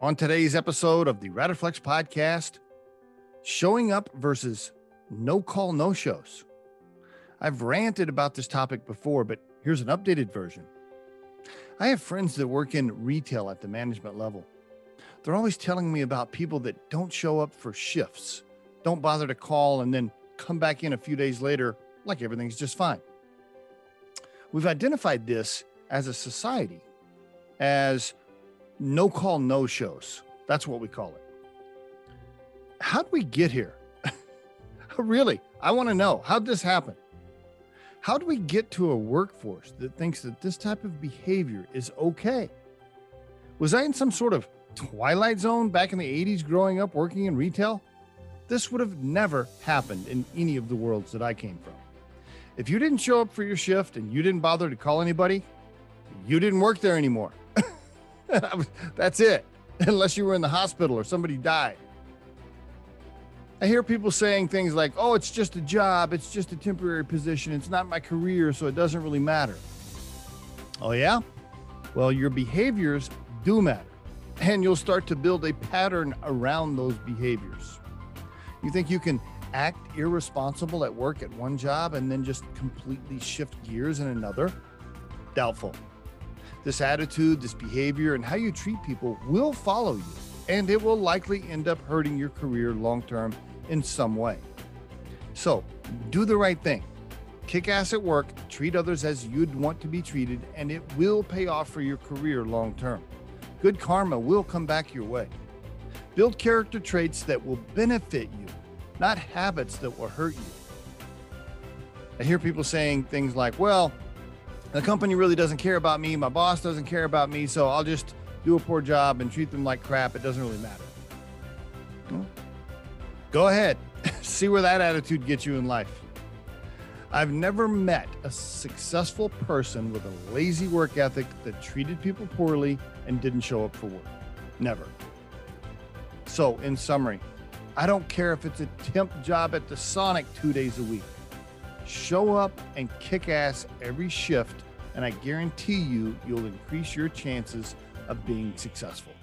On today's episode of the Radiflex podcast, showing up versus no call, no shows. I've ranted about this topic before, but here's an updated version. I have friends that work in retail at the management level. They're always telling me about people that don't show up for shifts, don't bother to call, and then come back in a few days later like everything's just fine. We've identified this as a society as no call, no shows. That's what we call it. How would we get here? really, I want to know how'd this happen? How do we get to a workforce that thinks that this type of behavior is okay? Was I in some sort of twilight zone back in the 80s growing up working in retail? This would have never happened in any of the worlds that I came from. If you didn't show up for your shift and you didn't bother to call anybody, you didn't work there anymore. That's it, unless you were in the hospital or somebody died. I hear people saying things like, oh, it's just a job, it's just a temporary position, it's not my career, so it doesn't really matter. Oh, yeah? Well, your behaviors do matter, and you'll start to build a pattern around those behaviors. You think you can act irresponsible at work at one job and then just completely shift gears in another? Doubtful. This attitude, this behavior, and how you treat people will follow you, and it will likely end up hurting your career long term in some way. So, do the right thing. Kick ass at work, treat others as you'd want to be treated, and it will pay off for your career long term. Good karma will come back your way. Build character traits that will benefit you, not habits that will hurt you. I hear people saying things like, well, the company really doesn't care about me. My boss doesn't care about me. So I'll just do a poor job and treat them like crap. It doesn't really matter. Well, go ahead. See where that attitude gets you in life. I've never met a successful person with a lazy work ethic that treated people poorly and didn't show up for work. Never. So, in summary, I don't care if it's a temp job at the Sonic two days a week. Show up and kick ass every shift, and I guarantee you, you'll increase your chances of being successful.